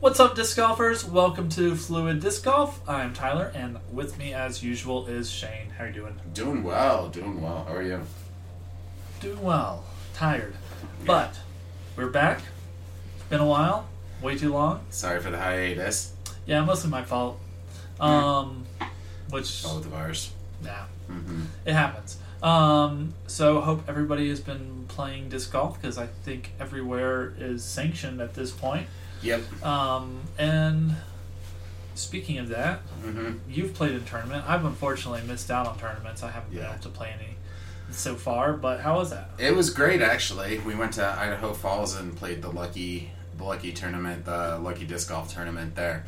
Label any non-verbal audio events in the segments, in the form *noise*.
What's up, disc golfers? Welcome to Fluid Disc Golf. I'm Tyler, and with me, as usual, is Shane. How are you doing? Doing well, doing well. How are you? Doing well. Tired, but we're back. It's been a while, way too long. Sorry for the hiatus. Yeah, mostly my fault. Um, which Both of ours. yeah, hmm it happens. Um, so hope everybody has been playing disc golf because I think everywhere is sanctioned at this point. Yep. Um, and speaking of that, hmm you've played in tournament. I've unfortunately missed out on tournaments. I haven't been able to play any so far. But how was that? It was great, actually. We went to Idaho Falls and played the Lucky, the Lucky tournament, the Lucky disc golf tournament there.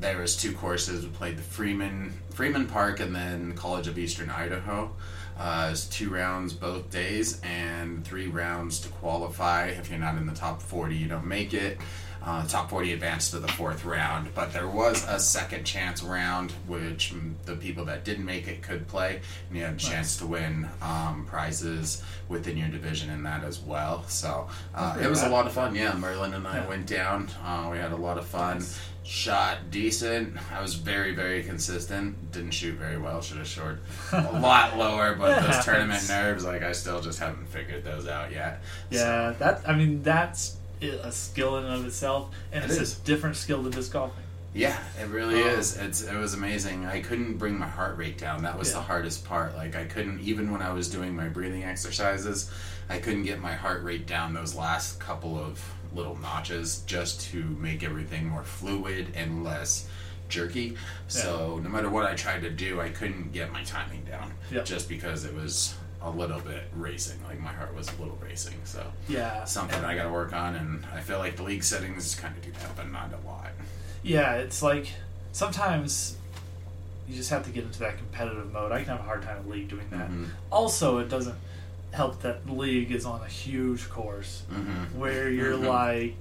There was two courses. We played the Freeman Freeman Park and then College of Eastern Idaho. Uh, it was two rounds both days and three rounds to qualify. If you're not in the top 40, you don't make it. Uh, top 40 advanced to the fourth round, but there was a second chance round, which the people that didn't make it could play, and you had a chance to win um, prizes within your division in that as well. So uh, it was a lot of fun. Yeah, Merlin and I Yeah. went down. Uh, we had a lot of fun. Nice. Shot decent. I was very, very consistent. Didn't shoot very well. Should have shot a lot lower, but those happens. *laughs* tournament nerves, like I still just haven't figured those out yet. Yeah, that I mean that's a skill in and of itself, and It it's is. a different skill than disc golfing. Yeah, it really Um, is. It's it was amazing. I couldn't bring my heart rate down. That was Yeah. the hardest part. Like I couldn't even when I was doing my breathing exercises, I couldn't get my heart rate down those last couple of little notches just to make everything more fluid and less jerky. So no matter what I tried to do, I couldn't get my timing down Yep. just because it was a little bit racing. Like my heart was a little racing. So Yeah, something I got to work on, and I feel like the league settings kind of do that, but not a lot. Yeah, it's like sometimes you just have to get into that competitive mode. I can have a hard time in league doing that. Mhm. Also, it doesn't help that league is on a huge course Mm-hmm. where *laughs* you're Mhm. like,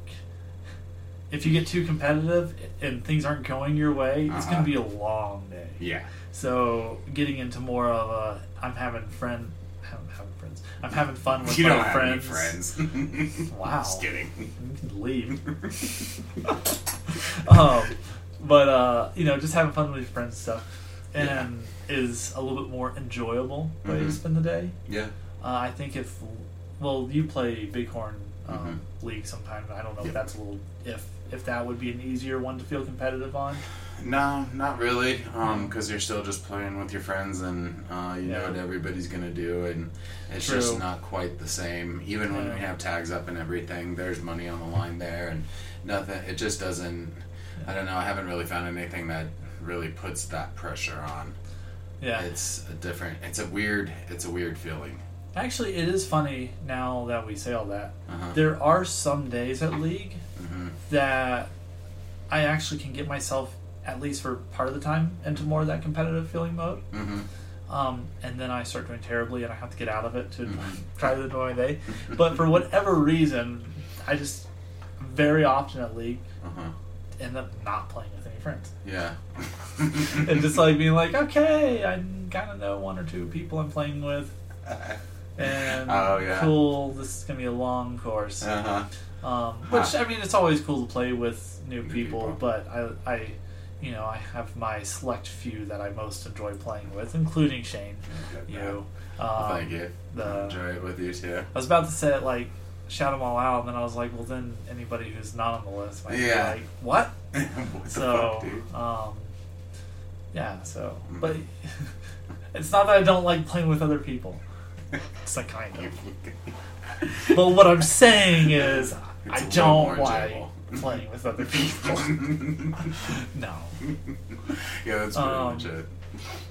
if you get too competitive and things aren't going your way, it's going Uh-huh. to be a long day. Yeah. So getting into more of a, I'm having friend, I'm having friends. I'm having fun with You my don't have any friends. friends. *laughs* *laughs* Wow. Just kidding. You can leave. *laughs* um, but uh, you know, just having fun with your friends and stuff, and is a little bit more enjoyable way to Mhm. spend the day. Yeah. Uh, I think if, well, you play Bighorn um, Mhm. League sometime. I don't know if that's a little if if that would be an easier one to feel competitive on. No, not really. Um, because you're still just playing with your friends, and uh, you know what everybody's gonna do, and it's True. just not quite the same. Even when we have tags up and everything, there's money on the line there, and nothing. It just doesn't. I don't know. I haven't really found anything that really puts that pressure on. Yeah, It's a different. It's a weird. It's a weird feeling. actually, it is funny now that we say all that. Uh-huh. There are some days at League hmm that I actually can get myself at least for part of the time into more of that competitive feeling mode. hmm Um, and then I start doing terribly, and I have to get out of it to Mhm. *laughs* try to my day. But for whatever reason, I just very often at league Uh-huh. end up not playing with any friends, Yeah. *laughs* and just like being like, okay, I kind of know one or two people I'm playing with, *laughs* and Oh, yeah. cool. This is gonna be a long course. Uh-huh. Um, which I mean, it's always cool to play with new New people, people. but I, I, you know, I have my select few that I most enjoy playing with, including Shane. You, um, thank you. the- Enjoy it with you too. I was about to say it like shout them all out, and then I was like, well, then anybody who's not on the list might Yeah. be like, what? *laughs* what so, fuck, um, yeah. So, Mm. but *laughs* it's not that I don't like playing with other people. It's like kind of. *laughs* But what I'm saying is, It's I don't like enjoyable. Playing with other people. *laughs* *laughs* no. yeah, that's pretty Um, much it.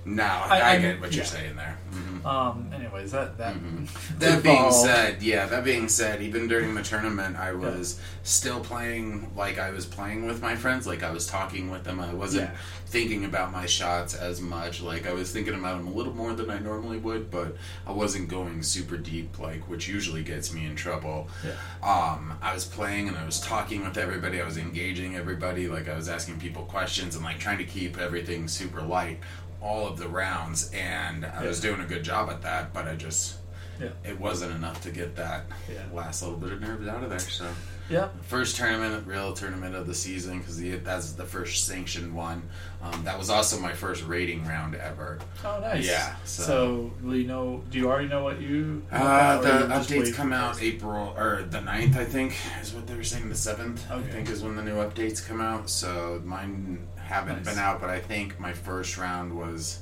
No, I- I, I- get what you're yeah. saying there. Mhm. Um. Anyways, that that. *laughs* Mhm. That being said, yeah, that being said, even during the tournament, I was still playing like I was playing with my friends. Like I was talking with them. I wasn't Yeah. thinking about my shots as much. Like I was thinking about them a little more than I normally would, but I wasn't going super deep, like which usually gets me in trouble. Yeah. Um, I was playing and I was talking with everybody. I was engaging everybody. Like I was asking people questions and like trying to keep everything super light all of the rounds. And I was doing a good job at that, but I just Yeah. it wasn't enough to get that Yeah. last little bit of nerves out of there. So Yeah. first tournament, real tournament of the season because that's the first sanctioned one. Um, that was also my first rating round ever. Oh, nice. Yeah, So, so- will you know? Do you already know what you? Uh, the updates come out this? April or the 9th, I think, is what they were saying. The seventh, I think, is when the new updates come out. So mine haven't Nice. been out, but I think my first round was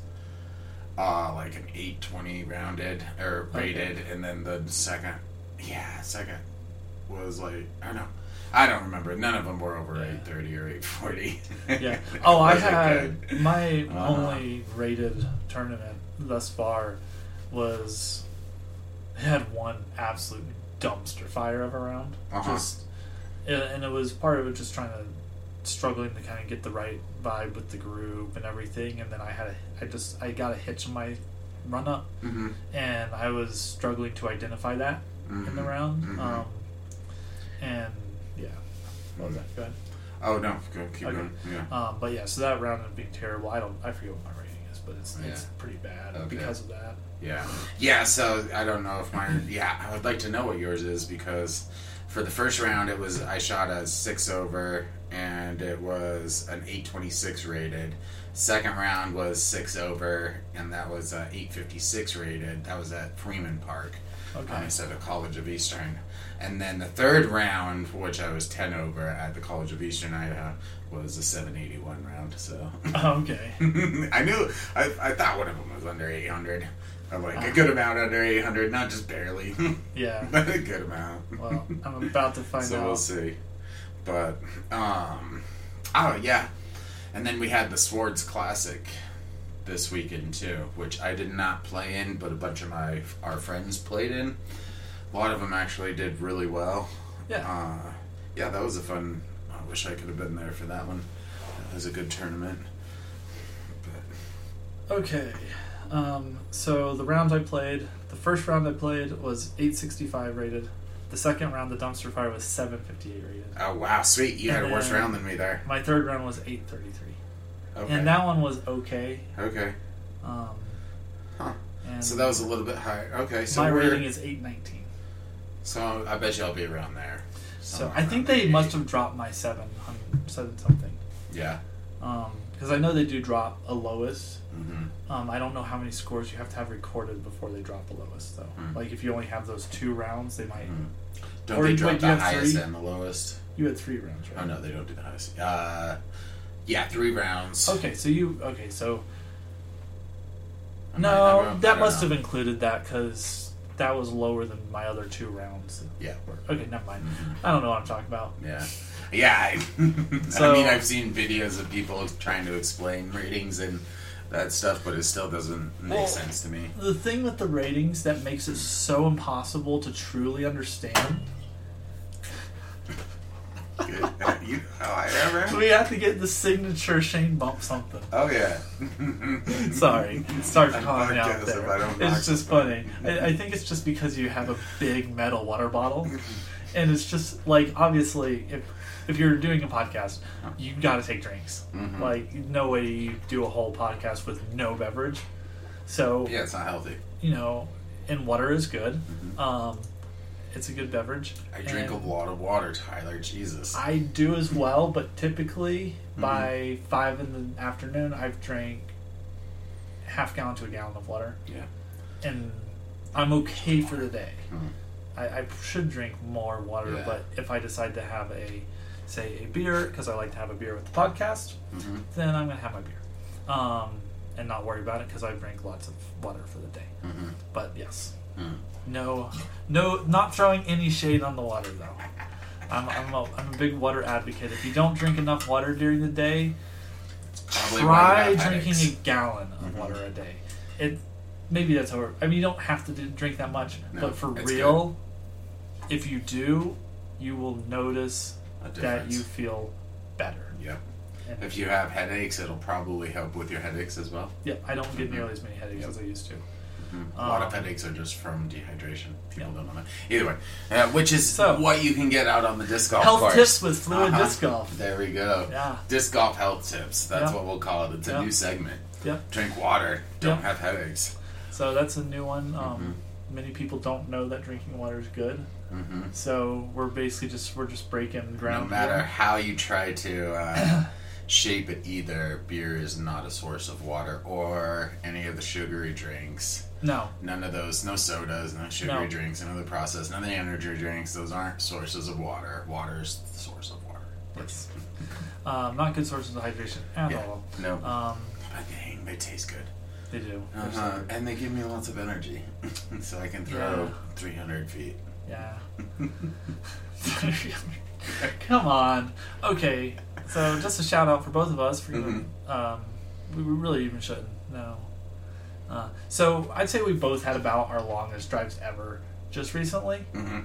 uh, like an 820 rounded or Okay. rated, and then the second, yeah, second was like I don't know. I don't remember. None of them were over Yeah. 830 or 840. Yeah. *laughs* Oh, I had good. my Uh-huh. only rated tournament thus far was it had one absolute dumpster fire of a round. Uh-huh. Just and- and it was part of it just trying to struggling to kind of get the right vibe with the group and everything. And then I had a, I just I got a hitch in my run up, hmm and I was struggling to identify that in the Mhm. round. Mhm. Um, and yeah, what was that? Go ahead. Oh no, go, keep Okay. going. Yeah. Um, but yeah, so that round ended being terrible. I don't, I forget what my rating is, but it's it's pretty bad Okay. because of that. Yeah. Yeah, so I don't know if mine yeah, I would like to know what yours is because for the first round it was I shot a six over and it was an eight twenty six rated. Second round was six over and that was uh, eight fifty six rated. That was at Freeman Park. Okay. Um, instead of College of Eastern. And then the third round, which I was ten over at the College of Eastern Idaho, was a seven eighty one round. So *laughs* okay. *laughs* I knew I, I thought one of them was under 800 or like a Uh-huh. good amount under 800 not just barely *laughs* Yeah. but a good amount Well, I'm about to find so out. So we'll see but um oh yeah and then we had the swords classic this weekend too which i did not play in but a bunch of my our friends played in a lot of them actually did really well Yeah. uh, yeah that was a fun i wish i could have been there for that one that was a good tournament but Okay. Um, so the rounds I played, the first round I played was 865 rated. The second round, the dumpster fire was 758 rated. Oh wow, sweet! You had a worse round than me there. My third round was 833, Okay. and that one was okay. okay. Um, Huh. and So that was a little bit higher. Okay. So my rating is 819. So I bet you I'll be around there. So I think they must have dropped my 700, seven something. Yeah. Because I know they do drop a lowest. Mm-hmm. Um, I don't know how many scores you have to have recorded before they drop a lowest, though. Hmm. Like if you only have those two rounds, they might. Don't Or they drop the highest three? and the lowest? You had three rounds, right? Oh no, they don't do the highest. Uh, yeah, three rounds. Okay, so you okay? So I might- I no, that must know. have included that because that was lower than my other two rounds. Yeah. Okay, never mind. Mhm. I don't know what I'm talking about. Yeah. Yeah. I, So- *laughs* I mean, I've seen videos of people trying to explain ratings and that stuff, but it still doesn't make Well- sense to me. The thing with the ratings that makes it so impossible to truly understand, Good. *laughs* you know how I ever. we have to get the signature Shane bump something. Oh yeah. *laughs* Sorry, sorry for calling out there. I don't knock It's just funny. I, I think it's just because you have a big metal water bottle, *laughs* and it's just like obviously if if you're doing a podcast, you got to take drinks. Mhm. Like no way you do a whole podcast with no beverage. So Yeah, it's not healthy. you know, and water is good. Mhm. Um, it's a good beverage. I drink a lot of water, Tyler. Jesus. I do as well, but typically Mm-hmm. by five in the afternoon, I've drank half gallon to a gallon of water. yeah. and I'm okay for the day. Mhm. I, I should drink more water, Yeah. but if I decide to have a, say, a beer, because I like to have a beer with the podcast, Mhm. then I'm going to have my beer. Um, and not worry about it because I drink lots of water for the day. Mhm. But yes, Mhm. no, no, not throwing any shade on the water though. I'm, I'm, a, I'm a big water advocate. If you don't drink enough water during the day, Probably try why you have drinking headaches. a gallon of Mhm. water a day. It maybe that's over. I mean, you don't have to do, drink that much, No, but for real, if you do, you will notice that you feel better. Yep. And- If you have headaches, it'll probably help with your headaches as well. yeah, I don't get Mhm. nearly as many headaches Yep. as I used to. Mhm. A lot of Um, headaches are just from dehydration. People Yeah. don't know that. Either way, uh, which is So- what you can get out on the disc golf Health course. tips with fluid Uh-huh. disc golf. There we go. Yeah, Disc golf health tips. That's Yeah. what we'll call it. It's a Yeah. new segment. yeah. Drink water. Don't Yeah. have headaches. So that's a new one. Um, many people don't know that drinking water is good. Hmm So we're basically just we're just breaking ground. No matter here. how you try to uh, *coughs* shape it, either beer is not a source of water or any of the sugary drinks. No, None of those, no sodas, no sugary No. drinks, none of the processed, none of the energy drinks. Those aren't sources of water. Water is the source of water. it's *laughs* um, not good sources of hydration at Yeah. all. No, Um, but dang, they taste good. they do. Uh-huh. And they give me lots of energy, *laughs* so I can throw 300 feet. Yeah. *laughs* Come on. Okay. So just a shout out for both of us for giving, um, we we really even shouldn't. No. Uh, so I'd say we both had about our longest drives ever just recently. Mm-hmm.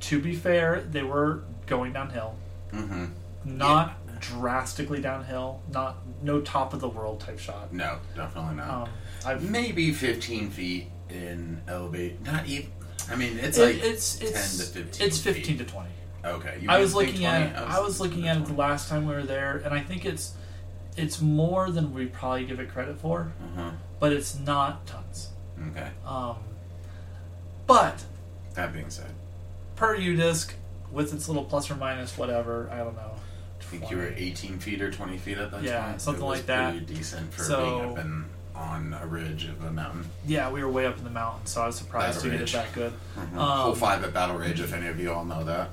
To be fair, they were going downhill, Mm-hmm. not drastically downhill, not no top of the world type shot. No, definitely not. Um, I've Maybe 15 feet in elevate. Not even. I mean, it's it- like it's 10 to 15 it's fifteen feet. to twenty. Okay. You I was looking 20? at it. I was looking at it the last time we were there, and I think it's it's more than we probably give it credit for, Uh-huh. but it's not tons. Okay. Um, but That being said, per UDisc, with its little plus or minus whatever, I don't know. I think you were 18 feet or 20 feet at that Yeah, time. something it was like that. Pretty decent for So- being up in, on a ridge of a mountain. Yeah, we were way up in the mountains, so I was surprised Battle to get it that good. Mhm. Um, five at Battle Ridge, if any of you all know that.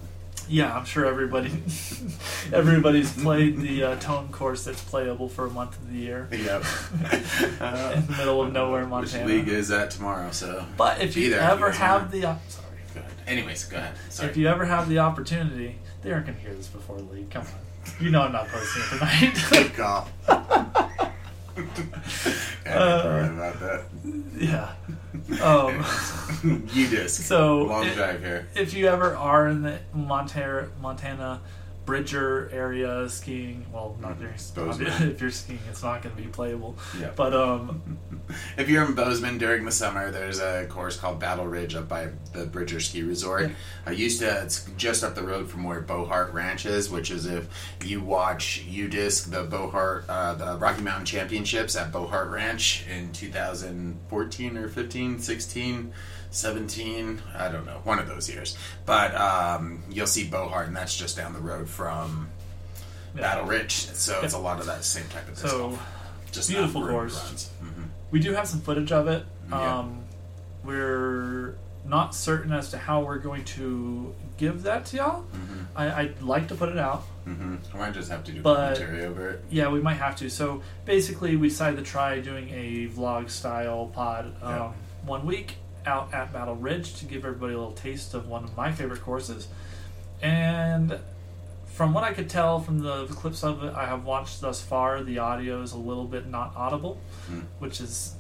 Yeah, I'm sure everybody *laughs* everybody's played the uh, tone course that's playable for a month of the year. *laughs* Yep. *laughs* in the middle of nowhere, in Montana. Which league is that tomorrow? So. But if you ever you have the op- sorry. Go ahead. Anyways, go ahead. Sorry. If you ever have the opportunity, they aren't going to hear this before the league. Come on. You know I'm not posting it tonight. Good call. *laughs* yeah, Uh, about that. yeah. Um, *laughs* you disc. so long it- drive here. if you ever are in the Montana, Montana Bridger area skiing, well, not during *laughs* if you're skiing, it's not going to be playable. Yeah. But um, *laughs* If you're in Bozeman during the summer, there's a course called Battle Ridge up by the Bridger Ski Resort. Yeah. I used to, it's just up the road from where Bohart Ranch is, which is if you watch UDisc, the Bohart, uh, the Rocky Mountain Championships at Bohart Ranch in 2014 or 15, 16. 17, I don't know, one of those years. But um, you'll see Bohart, and that's just down the road from yeah. Battle Ridge. So it's a lot of that same type of disc So golf. Just beautiful course. Mhm. we do have some footage of it. Yeah. Um, we're not certain as to how we're going to give that to y'all. Mhm. I, I'd like to put it out. Mm-hmm. I might just have to do But- commentary over it. Yeah, we might have to. So basically, we decided to try doing a vlog style pod um, Yeah. one week out at Battle Ridge to give everybody a little taste of one of my favorite courses. And from what I could tell from the clips of it I have watched thus far, the audio is a little bit not audible, Mm. which is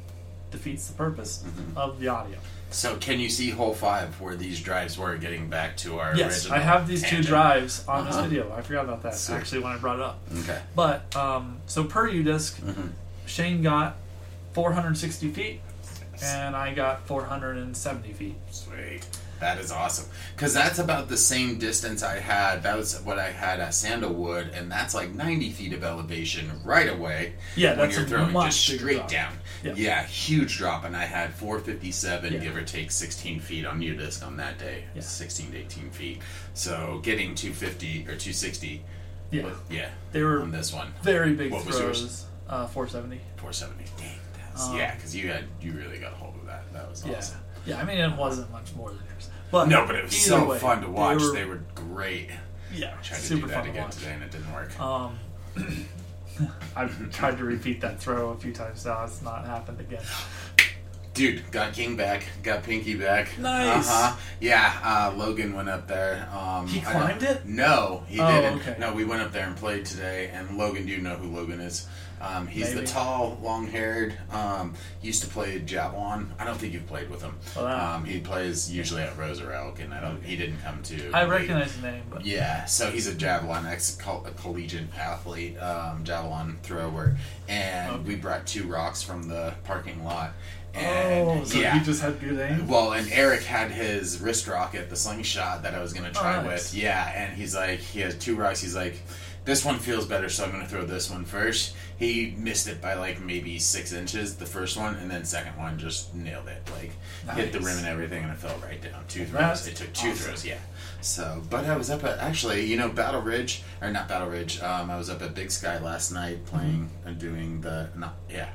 defeats the purpose Mhm. of the audio. So, can you see hole five where these drives were getting back to our Yes, original I have these two drives on this Uh-huh. video. I forgot about that Sweet. actually when I brought it up. Okay. But um, so per UDisc, Mm-hmm. Shane got 460 feet, and I got 470 feet. Sweet. That is awesome. Because that's about the same distance I had. That was what I had at Sandalwood, and that's like 90 feet of elevation right away. Yeah, when that's you're a throwing much just straight drop. down. Yeah. huge drop, and I had 457, Yeah. give or take 16 feet on your disc on that day. Yeah. 16 to 18 feet. So getting 250 or 260. Yeah, Yeah. they were on this one. very big What was yours? throws. Uh, 470. 470. Dang, Um, yeah, because you had you really got a hold of that. That was Yeah, awesome. yeah. I mean, it wasn't much more than yours, but No, but it was so way, fun to watch. They They were, were, great. yeah, I tried to do that to again watch. today, and it didn't work. Um, *coughs* I've tried to repeat that throw a few times now. It's not happened again. Dude, got King back, got Pinky back. Nice. Uh-huh. Yeah, uh, Logan went up there. Um, He climbed it? No, he Oh, didn't. okay. No, we went up there and played today. And Logan, do you know who Logan is? Um, he's Maybe. the tall, long-haired. Um, used to play javelin. I don't think you've played with him. Oh, wow. Um, he plays usually at Rosa Elk, and I don't. He didn't come to. I recognize the name, but Yeah, so he's a javelin ex collegiate athlete, um, javelin thrower, and Okay. we brought two rocks from the parking lot. And oh, so yeah, he just had good aim. well, and Eric had his wrist rocket, the slingshot that I was gonna try Oh, nice. with. Yeah, and he's like, he has two rocks. He's like, this one feels better, so I'm going to throw this one first. He missed it by like maybe six inches, the first one, and then second one just nailed it. Like hit the rim and everything, and it fell right down. Two throws. It took two Awesome. throws, yeah. So, but I was up at actually, you know, Battle Ridge or not Battle Ridge. Um, I was up at Big Sky last night playing and doing the not yeah,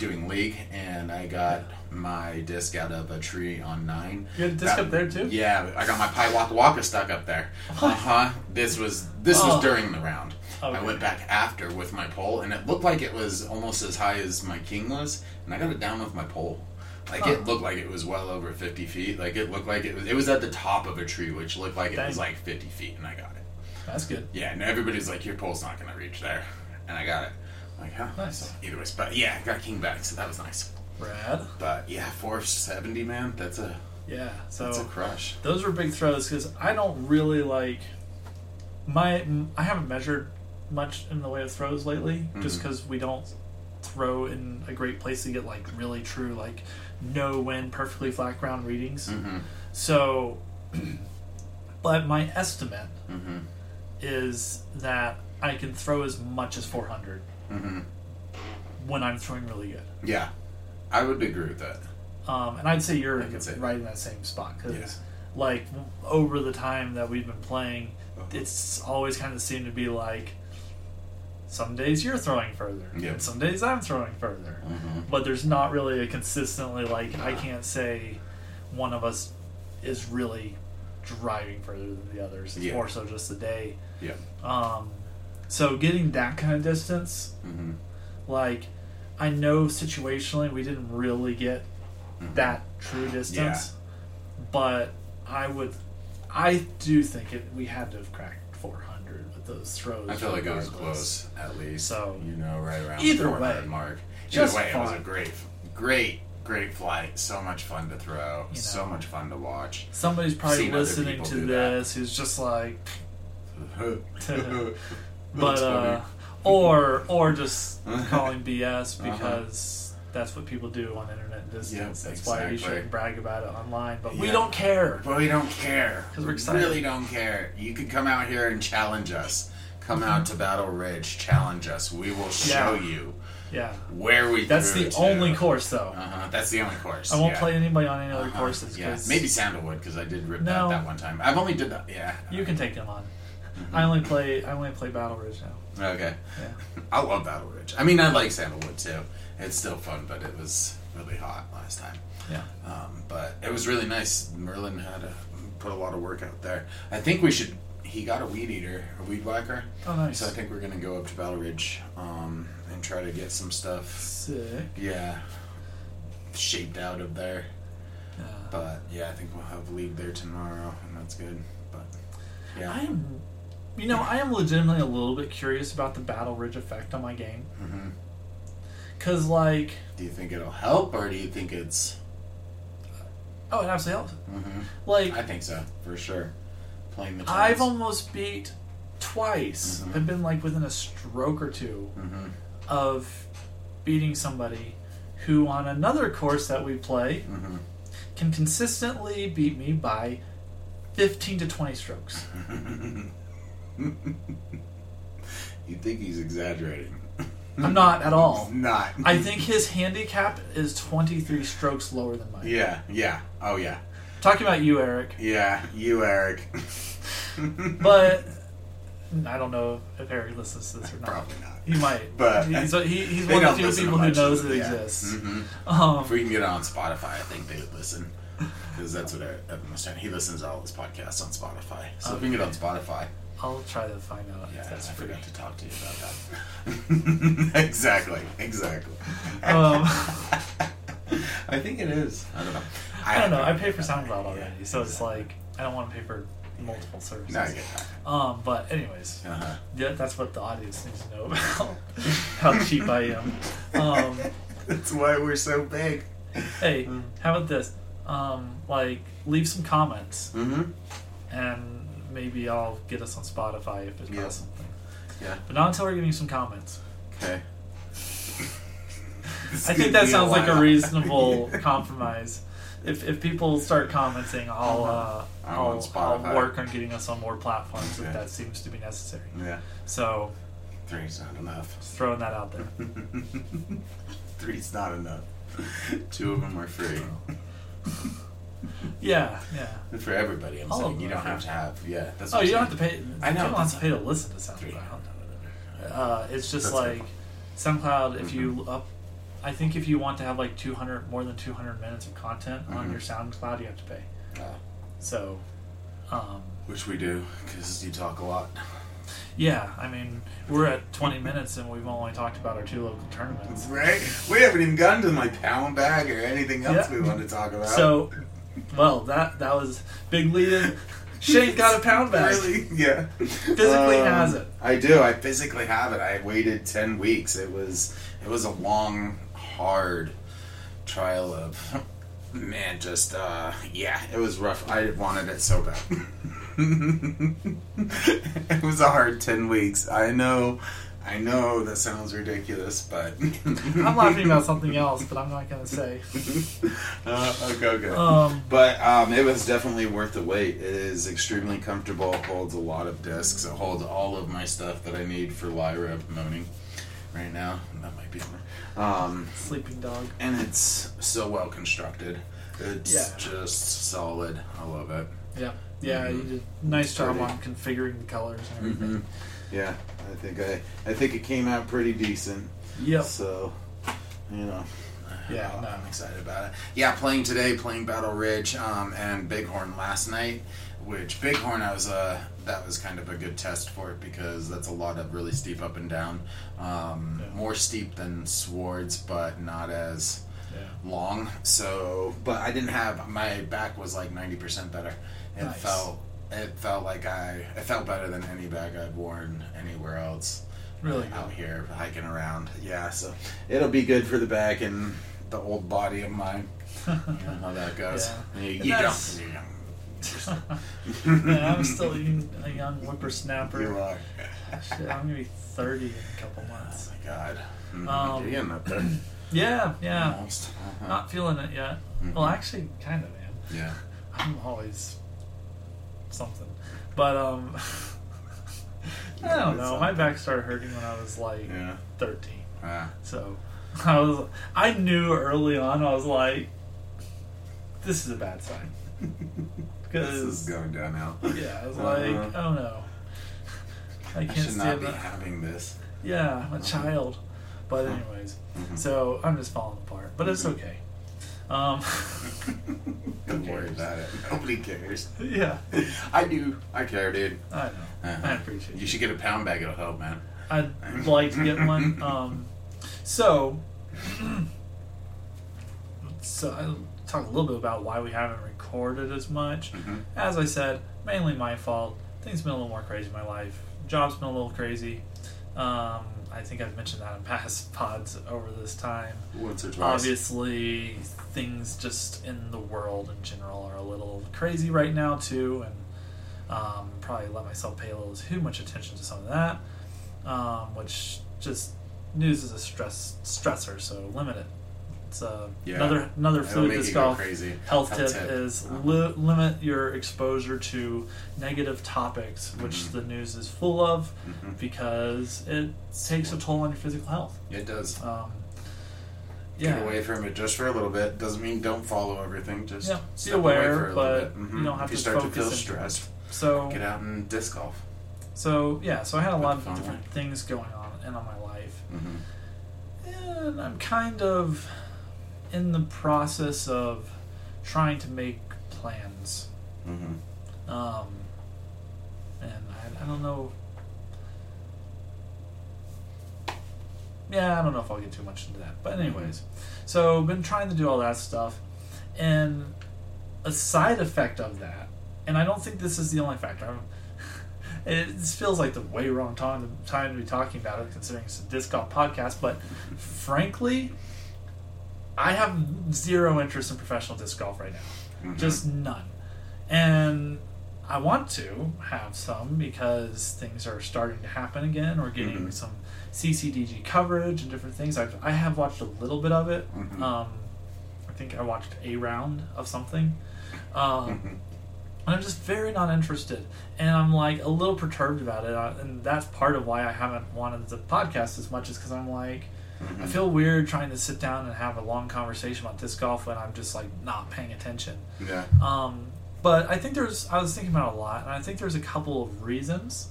doing League, and I got my disc out of a tree on nine. You had a disc That- up there, too? Yeah, I got my Pi Waka Waka stuck up there. Uh huh. This was this Oh. was during the round. I went back after with my pole, and it looked like it was almost as high as my king was, and I got it down with my pole. Like Huh. it looked like it was well over fifty feet. Like it looked like it was. It was at the top of a tree, which looked like it was like fifty feet, and I got it. That's good. Yeah, and everybody's like, "Your pole's not gonna reach there," and I got it. Like, huh? Nice. Either way, but yeah, I got king back, so that was nice. Rad. But yeah, four seventy, man. That's a Yeah. So that's a crush. those were big throws because I don't really like my. I haven't measured much in the way of throws lately, just Mhm. because we don't throw in a great place to get like really true like no wind, perfectly flat ground readings. Mm-hmm. So, *clears throat* but my estimate Mm-hmm. is that I can throw as much as 400 Mm-hmm. when I'm throwing really good. Yeah, I would agree with that. Um, and I'd say you're say right in that same spot because, Yeah. like, over the time that we've been playing, Uh-huh. it's always kind of seemed to be like some days you're throwing further, Yep. and some days I'm throwing further. Mm-hmm. But there's not really a consistently like I can't say one of us is really driving further than the others. It's Yeah. more so just the day. Yeah. Um, so getting that kind of distance, Mm-hmm. like I know situationally we didn't really get Mhm. that true distance, but I would, I do think it. We had to have cracked 400 with those throws. I feel like I was close at least. So, you know, right around either the 400 way, mark. just either way, it was a great, great, great flight. So much fun to throw. You So much fun to watch. Somebody's probably Seen listening to do that. this who's just like, *laughs* *laughs* *laughs* but uh, or or just *laughs* calling BS Uh-huh. because that's what people do on internet distance. Yeah, that's why you shouldn't brag about it online. But we don't care. But we don't care. *laughs* 'Cause we're We excited. Really don't care. You can come out here and challenge us. Come out to Battle Ridge, challenge us. We will show Yeah. you Yeah, where we. that's the to. only course though. Uh-huh. That's the only course. I won't yeah. play anybody on any other Uh-huh. courses. Yeah, maybe Sandalwood because I did rip No. that that one time. I've only did that. Yeah. you can take them on. Mhm. I only play. I only play Battle Ridge now. Okay. Yeah. *laughs* I love Battle Ridge. I mean, I like Sandalwood too. It's still fun, but it was really hot last time. Yeah. Um, but it was really nice. Merlin had a, put a lot of work out there. I think we should. He got a weed eater, a weed whacker. Oh, nice. So I think we're gonna go up to Battle Ridge um, and try to get some stuff. Sick. Yeah. Shaped out of there. Yeah. But yeah, I think we'll have league there tomorrow, and that's good. But yeah. I am, you know, I am legitimately a little bit curious about the Battle Ridge effect on my game. hmm Cause like, Do you think it'll help, or do you think it's? oh, it absolutely helps. hmm Like, I think so for sure. Playing the. I've almost beat twice. Mhm. I've been like within a stroke or two hmm of beating somebody who, on another course that we play, hmm can consistently beat me by fifteen to twenty strokes. *laughs* *laughs* you think he's exaggerating? I'm not at all. Not. I think his handicap is 23 strokes lower than mine. Yeah. Yeah. Oh yeah. Talking about you, Eric. Yeah. You, Eric. *laughs* But *laughs* I don't know if Eric listens to this or not. probably not. He might. But- he's, he, he's one of the few people who knows it yeah. exists. Mhm. Um, If we can get it on Spotify, I think they would listen. Because that's what Eric Evan was saying. He listens to all his podcasts on Spotify. So if we can get it on Spotify, I'll try to find out yeah, if I that's free. forgot to talk to you about that. *laughs* exactly, exactly. Um, *laughs* I think it is. I don't know. I don't know. I pay for SoundCloud already, so it's like I don't want to pay for multiple services. No, I get that. Um, but anyways, Uh-huh. yeah, that's what the audience needs to know *laughs* about how cheap I am. Um, That's why we're so big. hey, Mm. how about this? Um, like, leave some comments, Mm-hmm. and maybe I'll get us on Spotify if it Yeah. something. Yeah. But not until we're getting some comments. Okay. *laughs* I think that sounds like a reasonable *laughs* *laughs* compromise. if, if people start commenting, I'll uh, I'll, I'll work on getting us on more platforms if that seems to be necessary. Yeah. So Three's not enough. just throwing that out there. Three's not enough. Two of them are free. *laughs* Yeah, yeah. For everybody, I'm All saying you don't have to have. Yeah, that's. Oh, you don't have to pay. I know, You don't have to pay to listen to. SoundCloud. Uh, it's just That's like good. SoundCloud. If you Mhm. up, I think if you want to have like 200 more than 200 minutes of content on Mhm. your SoundCloud, you have to pay. Uh, So, um, which we do because you talk a lot. yeah, I mean, we're at *laughs* 20 minutes and we've only talked about our two local tournaments. Right? We haven't even gotten to my pound bag or anything else Yeah. we want to talk about. So, well, that that was big lead in. Shane got a pound bag. *laughs* Really? Yeah. Physically has it. I do. I physically have it. I waited ten weeks. It was it was a long, hard trial of man. Just uh, yeah, it was rough. I wanted it so bad. *laughs* it was a hard ten weeks. I know. I know that sounds ridiculous, but *laughs* I'm laughing about something else, but I'm not going to say. *laughs* uh, okay, okay. Um, But um, it was definitely worth the wait. It is extremely comfortable. It holds a lot of discs. It holds all of my stuff that I need for Lyra moaning right now. That might be. Um, sleeping dog. and it's so well constructed. It's Yeah. just solid. I love it. Yeah, yeah, Mhm. you did a nice job on configuring the colors and everything. Mm-hmm. Yeah, I think I I think it came out pretty decent. Yep. So, you know. Yeah, uh, no. I'm excited about it. Yeah, playing today, playing Battle Ridge um, and Bighorn last night. Which Bighorn, I was uh, that was kind of a good test for it because that's a lot of really steep up and down. Um, Yeah. More steep than Swords, but not as Yeah. long. So, but I didn't have my back was like ninety percent better. It Nice. felt it felt like I it felt better than any bag I've worn anywhere else. Really out here hiking around. Yeah, so it'll be good for the back and the old body of mine. You know how that goes. *laughs* Yeah. You, you that's- don't. You don't. yeah, I'm still a young whippersnapper. You are. Shit, I'm gonna be 30 in a couple Oh months. my god. Mhm. Um, You're getting up there. *clears throat* Yeah, yeah. Almost. Uh-huh. Not feeling it yet. Well, Mhm. actually, kind of am. Yeah. I'm always something. But, um, *laughs* I don't know. My back started hurting when I was like Yeah. 13. Uh, So *laughs* I was, I knew early on. I was like, this is a bad sign. *laughs* this is going downhill. yeah, I was Uh-huh. like, oh no, I I can't should not be that. having this. Yeah, I'm a Uh-huh. child. But Huh. anyways, Mhm. so I'm just falling apart. But it's Mhm. okay. Um, *laughs* Don't worry about it. Nobody cares. yeah, *laughs* I do. I care, dude. I know. Uh-huh. I appreciate it. You should get a pound bag. It'll help, man. I'd like to get *laughs* one. Um, so, *clears throat* so I'll talk a little bit about why we haven't recorded as much. Mhm. As I said, mainly my fault. Things been a little more crazy in my life. Job's been a little crazy. Um, I think I've mentioned that in *laughs* past pods over this time. Once or twice. Obviously, things just in the world in general are a little crazy right now too, and um, probably let myself pay a little too much attention to some of that, um, which just news is a stress stressor, so limit it. It's uh, Yeah. another another fluid disc golf crazy. health tip tip. is Uh-huh. li- limit your exposure to negative topics, which Mhm. the news is full of, Mhm. because it takes a toll on your physical health. It does. Um, yeah. Get away from it just for a little bit. Doesn't mean don't follow everything. Just Yeah, be aware, away for a but. Mhm. you don't have if you to start to feel stressed, So get out and disc golf. So yeah, so I had a lot of different away. things going on in my life, Mm-hmm. and I'm kind of in the process of trying to make plans. Mm-hmm. Um, and I, I don't know. Yeah, I don't know if I'll get too much into that. But anyways, so been trying to do all that stuff, and a side effect of that, and I don't think this is the only factor. I'm, *laughs* it feels like the way wrong time time to be talking about it, considering it's a disc golf podcast. But *laughs* frankly, I have zero interest in professional disc golf right now Mhm. just none. And I want to have some because things are starting to happen again. We're getting Mhm. some CCDG coverage and different things. I've I have watched a little bit of it. Mhm. Um, I think I watched a round of something. Um, and I'm just very not interested, and I'm like a little perturbed about it, uh, and that's part of why I haven't wanted the podcast as much, is because I'm like, I feel weird trying to sit down and have a long conversation about disc golf when I'm just like not paying attention. Yeah. Um, but I think there's, I was thinking about it a lot, and I think there's a couple of reasons.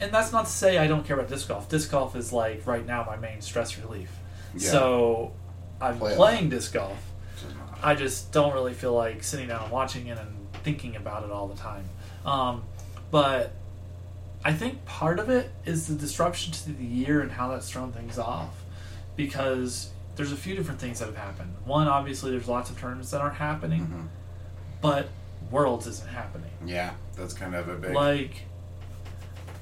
And that's not to say I don't care about disc golf. Disc golf is like right now my main stress relief. Yeah. So I'm Play playing disc golf. I just don't really feel like sitting down and watching it and thinking about it all the time. Um, but I think part of it is the disruption to the year and how that's thrown things off. Because there's a few different things that have happened. One, obviously, there's lots of tournaments that aren't happening, Mhm. but Worlds isn't happening. Yeah, that's kind of a big. Like,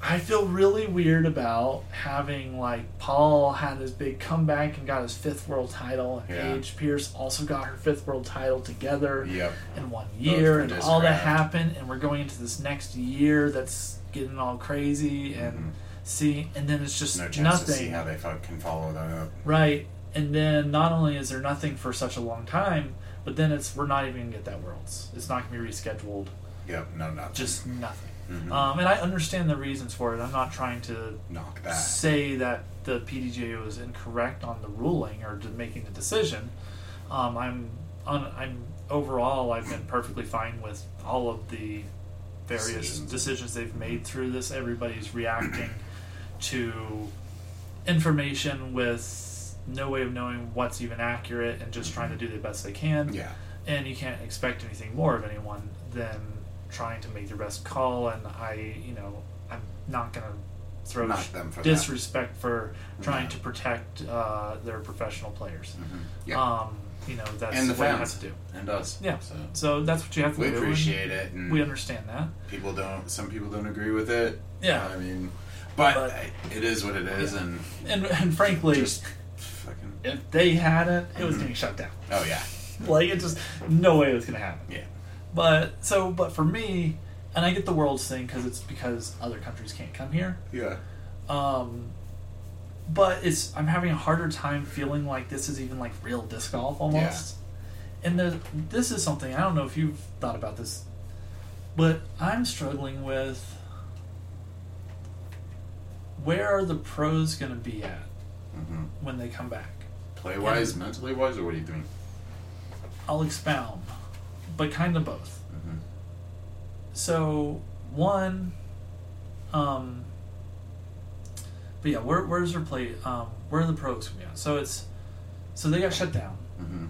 I feel really weird about having like Paul had his big comeback and got his fifth world title, and Yeah. Paige Pierce also got her fifth world title together Yep. in one year, and all that happened, and we're going into this next year that's getting all crazy and Mhm. See, and then it's just No chance nothing. to see how they fo- can follow that up. Right. And then not only is there nothing for such a long time, but then it's we're not even gonna get that worlds. It's not gonna be rescheduled. Yep. No, not Just nothing. Mhm. Um, and I understand the reasons for it. I'm not trying to knock that. say that the PDGA was incorrect on the ruling or making the decision. Um, I'm on, I'm overall I've been perfectly fine with all of the various Decisions. decisions, they've made through this. Everybody's reacting to information with no way of knowing what's even accurate and just trying to do the best they can Yeah. and you can't expect anything more of anyone than trying to make their best call and i you know i'm not going to throw them for that. disrespect for trying No. to protect uh, their professional players Mhm. Yeah. um, you know that's and the what you have to do and us. yeah So so that's what you have to we do We appreciate it, and we understand that people don't. Some people don't agree with it. Yeah. I mean, but, But- it is what it is, Yeah. and and, and frankly fucking. if they hadn't it was Mhm. getting shut down Oh yeah. like it just no way it was going to happen Yeah. but so but for me and i get the world's thing because it's because other countries can't come here Yeah. Um, but it's I'm having a harder time feeling like this is even like real disc golf almost. And the, this is something I don't know if you've thought about this, but I'm struggling with where are the pros going to be at hmm when they come back? Play wise, mentally wise, or what are you doing? I'll expound, but kind of both. hmm So one, um, but yeah, where where's their play? Um, where are the pros gonna be at? So it's so they got shut down. hmm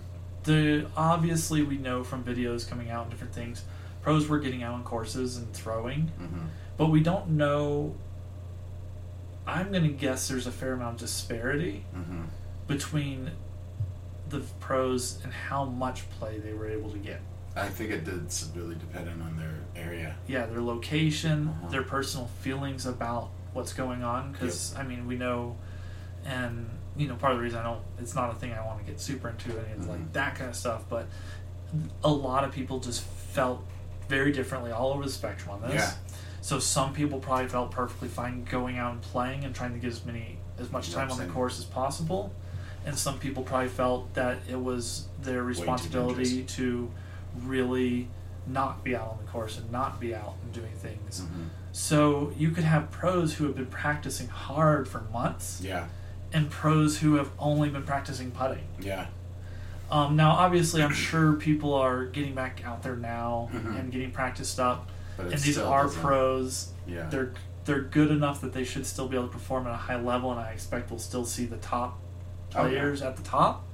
The obviously we know from videos coming out and different things, pros were getting out on courses and throwing, hmm but we don't know. I'm gonna guess there's a fair amount of disparity hmm between the pros and how much play they were able to get. I think it did really dependent on their area. yeah, their location, Uh-huh. their personal feelings about what's going on. Because I mean, we know, and you know, part of the reason I don't, it's not a thing I want to get super into any of Mhm. like that kind of stuff. But a lot of people just felt very differently all over the spectrum on this. Yeah. So some people probably felt perfectly fine going out and playing and trying to get as many as much time on the course as possible. And some people probably felt that it was their responsibility to really not be out on the course and not be out and doing things. hmm So you could have pros who have been practicing hard for months Yeah. and pros who have only been practicing putting. Yeah. Um, now, obviously, I'm sure people are getting back out there now Mhm. and getting practiced up, and these are doesn't- pros. Yeah. They're they're good enough that they should still be able to perform at a high level, and I expect we'll still see the top Oh, players at the top.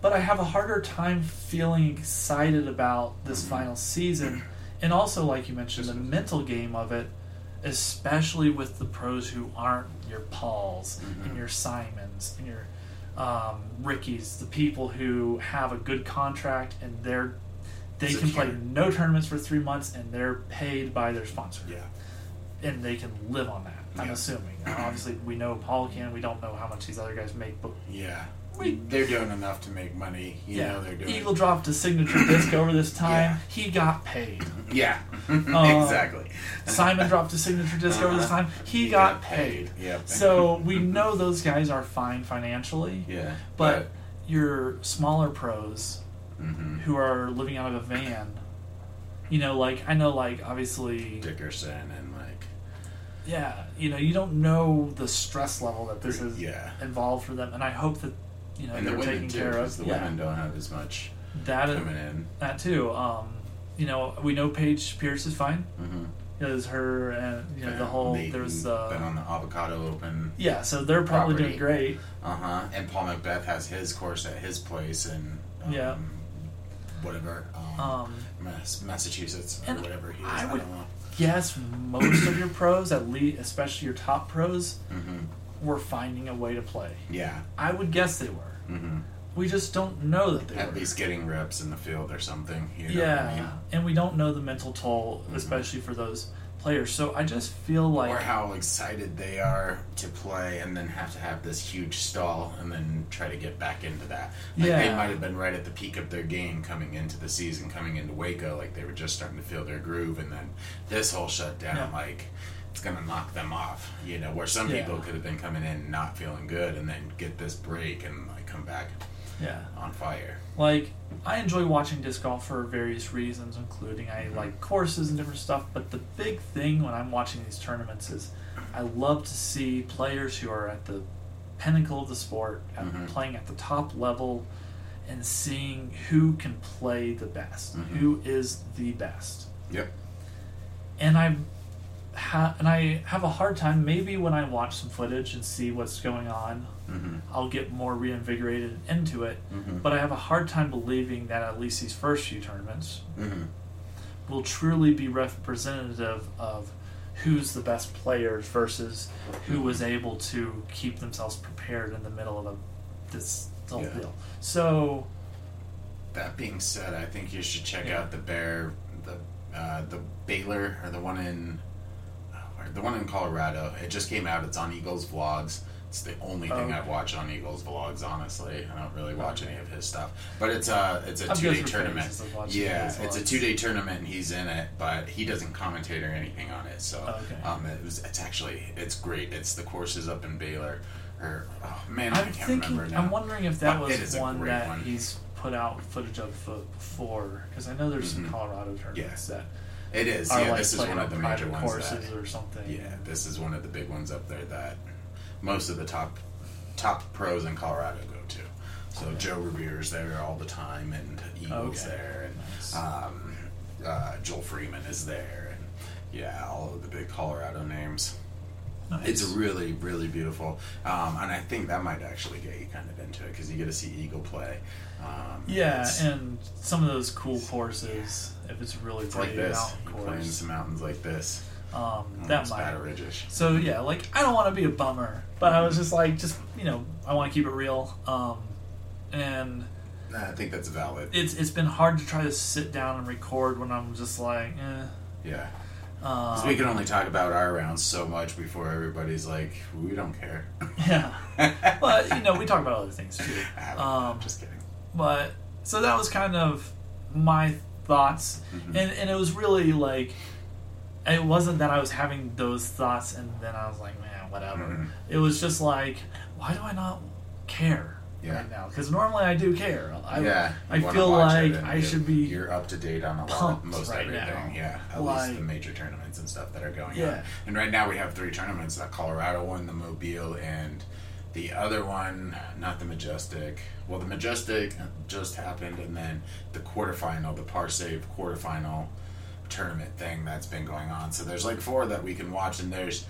But I have a harder time feeling excited about this Mhm. final season, and also, like you mentioned, the mental game of it, especially with the pros who aren't your Pauls and Mhm. your Simons and your um, Rickies, the people who have a good contract and they're they can play no tournaments for three months and they're paid by their sponsor Yeah. and they can live on that. I'm Yeah. assuming. Obviously, we know Paul can. We don't know how much these other guys make, but Yeah. We- they're doing enough to make money. You yeah, know they're doing. Eagle dropped a signature disc over this time. Yeah. He got paid. *laughs* Yeah. Uh, *laughs* exactly. Simon dropped a signature disc over this Uh-huh. time. He, got, paid. Yep. So we know those guys are fine financially, Yeah. but your smaller pros hmm who are living out of a van. You know, like I know, like obviously, Dickerson and like yeah. You know, you don't know the stress level that this is yeah, involved for them, and I hope that you know and the they're women taken too, care of. the yeah, women don't have as much that coming in. that too. Um, you know, we know Paige Pierce is fine. Mm-hmm. Because her and you know the whole there was been uh, on the Avocado Open. yeah, so they're probably property. doing great. Uh huh. And Paul McBeth has his course at his place and um, Yeah. Whatever um, Um, Mass- Massachusetts or and whatever he is. I I, would- don't know. yes, most of your pros, at least especially your top pros, Mm-hmm. were finding a way to play. Yeah. I would guess they were. Mm-hmm. We just don't know that they were At were. least getting reps in the field or something. You know yeah, I mean? and we don't know the mental toll, Mhm. especially for those players. So I just feel like or how excited they are to play and then have to have this huge stall and then try to get back into that. Like they might have been right at the peak of their game coming into the season, coming into Waco, like they were just starting to feel their groove, and then this whole shutdown, Yeah. like it's gonna knock them off. You know, where some Yeah. people could have been coming in not feeling good and then get this break and like come back yeah, on fire. like I enjoy watching disc golf for various reasons, including I Mhm. like courses and different stuff. But the big thing when I'm watching these tournaments is I love to see players who are at the pinnacle of the sport, Mhm. playing at the top level, and seeing who can play the best, Mhm. who is the best. Yep. and I ha- and I have a hard time. Maybe when I watch some footage and see what's going on, Mm-hmm. I'll get more reinvigorated into it. Mm-hmm. But I have a hard time believing that at least these first few tournaments Mm-hmm. will truly be representative of who's the best players versus who was able to keep themselves prepared in the middle of a this whole Yeah. deal. So That being said, I think you should check Yeah. out the Bear, the uh, the Baylor or the one in the one in Colorado. It just came out. It's on Eagles Vlogs. It's the only thing Oh. I watch on Eagles Vlogs. Honestly, I don't really watch any of his stuff. But it's a it's a I'm two day tournament. phases of watching Yeah, it's a two day tournament, and he's in it, but he doesn't commentate or anything on it. So Okay. um, it was it's actually it's great. It's the courses up in Baylor. Or oh man, I I'm can't thinking. remember now. I'm wondering if that But was one that one. he's put out footage of uh, before, because I know there's some Mhm. Colorado tournaments that It is. Yeah, like this is one of the major ones. that- courses or something. Yeah, this is one of the big ones up there that most of the top top pros in Colorado go to. So Joe Revere's there all the time, and Eagles Okay. there, and Nice. um, uh, Joel Freeman is there, and yeah, all of the big Colorado names. Nice. It's really, really beautiful, um, and I think that might actually get you kind of into it because you get to see Eagle play. Um, yeah, and some of those cool courses, if it's really it's like this. mountain You play in some mountains like this. Um, that Almost might. Ridge-ish. So yeah, like I don't want to be a bummer, but I was just like, just you know, I want to keep it real. Um, and I think that's valid. it's it's been hard to try to sit down and record when I'm just like, eh. Yeah. Um, we can only talk about our rounds so much before everybody's like, we don't care. *laughs* yeah, but you know, we talk about other things too. *laughs* I don't know, Um, just kidding. but so that was kind of my thoughts Mhm. and and it was really like it wasn't that I was having those thoughts and then I was like man whatever Mhm. it was just like why do I not care Yeah. right now because normally I do care I, yeah, I feel like I should be You're up to date on a lot, most right everything. now. Yeah, at Like- least the major tournaments and stuff that are going on. Yeah. And right now we have three tournaments: the Colorado one, the Mobile, and the other one, not the Majestic. Well, the Majestic just happened, and then the quarterfinal, the Par Save quarterfinal tournament thing that's been going on. So there's like four that we can watch, and there's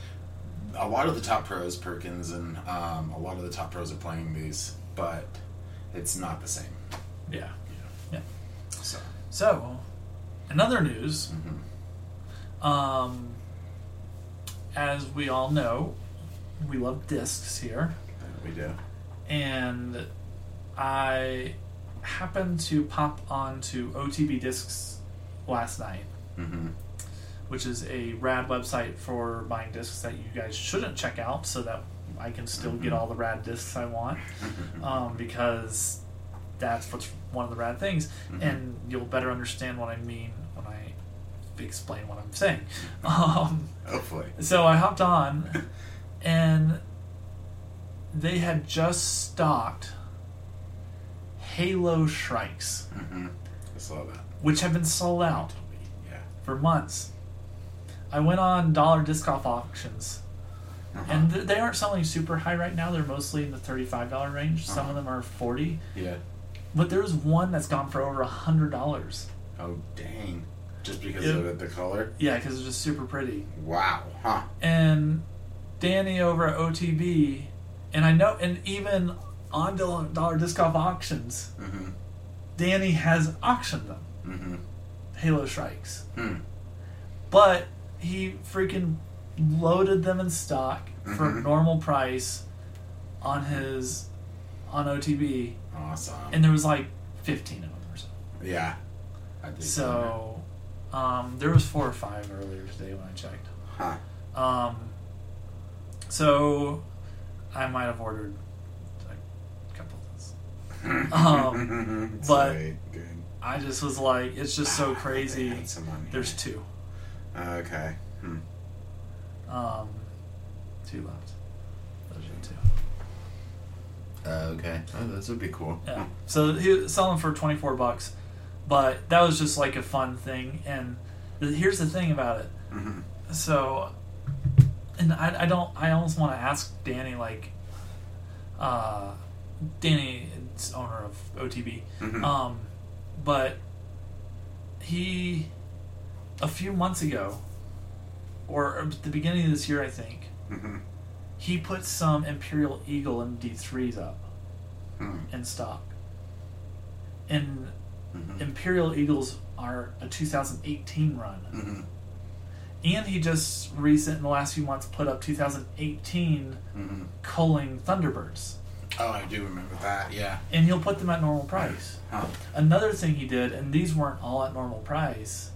a lot of the top pros, Perkins, and um, a lot of the top pros are playing these, but it's not the same. yeah know? So. so in other news mhm. um as we all know we love discs here We do. and I happened to pop onto OTB Discs last night, Mm-hmm. which is a rad website for buying discs that you guys shouldn't check out, so that I can still get Mhm. all the rad discs I want, um, because that's what's one of the rad things, Mhm. and you'll better understand what I mean when I explain what I'm saying. Um, Hopefully. so I hopped on, and they had just stocked Halo Shrykes, Mm-hmm. I saw that. which have been sold out. For months. I went on dollar disc golf auctions, Uh-huh. and th- they aren't selling super high right now. They're mostly in the thirty-five dollar range. Some Uh-huh. of them are forty, yeah. but there's one that's gone for over a hundred dollars. Oh dang! Just because Yeah. of the color. Yeah, because it's just super pretty. Wow. Huh. And Danny over at OTB, and I know, and even on dollar, dollar disc golf auctions, Mm-hmm. Danny has auctioned them. Mm-hmm. Halo Shrykes. Hmm. But he freaking loaded them in stock for Mhm. normal price on his on OTB, Awesome. and there was like fifteen of them or so. yeah. I think So um, there was four or five earlier today when I checked. Huh. Um, so I might have ordered a couple of those. *laughs* Um, but- good. I just was like, it's just so *sighs* crazy. There's two. Okay. Hmm. Um, two left. Those are two. Uh, okay. Oh, those would be cool. Yeah. So he was selling for twenty four bucks, but that was just like a fun thing. And the, here's the thing about it. Mm-hmm. So, and I, I don't. I almost want to ask Danny like, uh, Danny is owner of OTB. Mhm. Um, but he, a few months ago, or at the beginning of this year, I think, Mm-hmm. he put some Imperial Eagle MD3s up Hmm. in stock. And Mhm. Imperial Eagles are a 2018 run. Mhm. And he just recent in the last few months put up 2018 Mhm. culling Thunderbirds. Oh, I do remember that. Yeah. And he'll put them at normal price. Huh. Another thing he did, and these weren't all at normal price,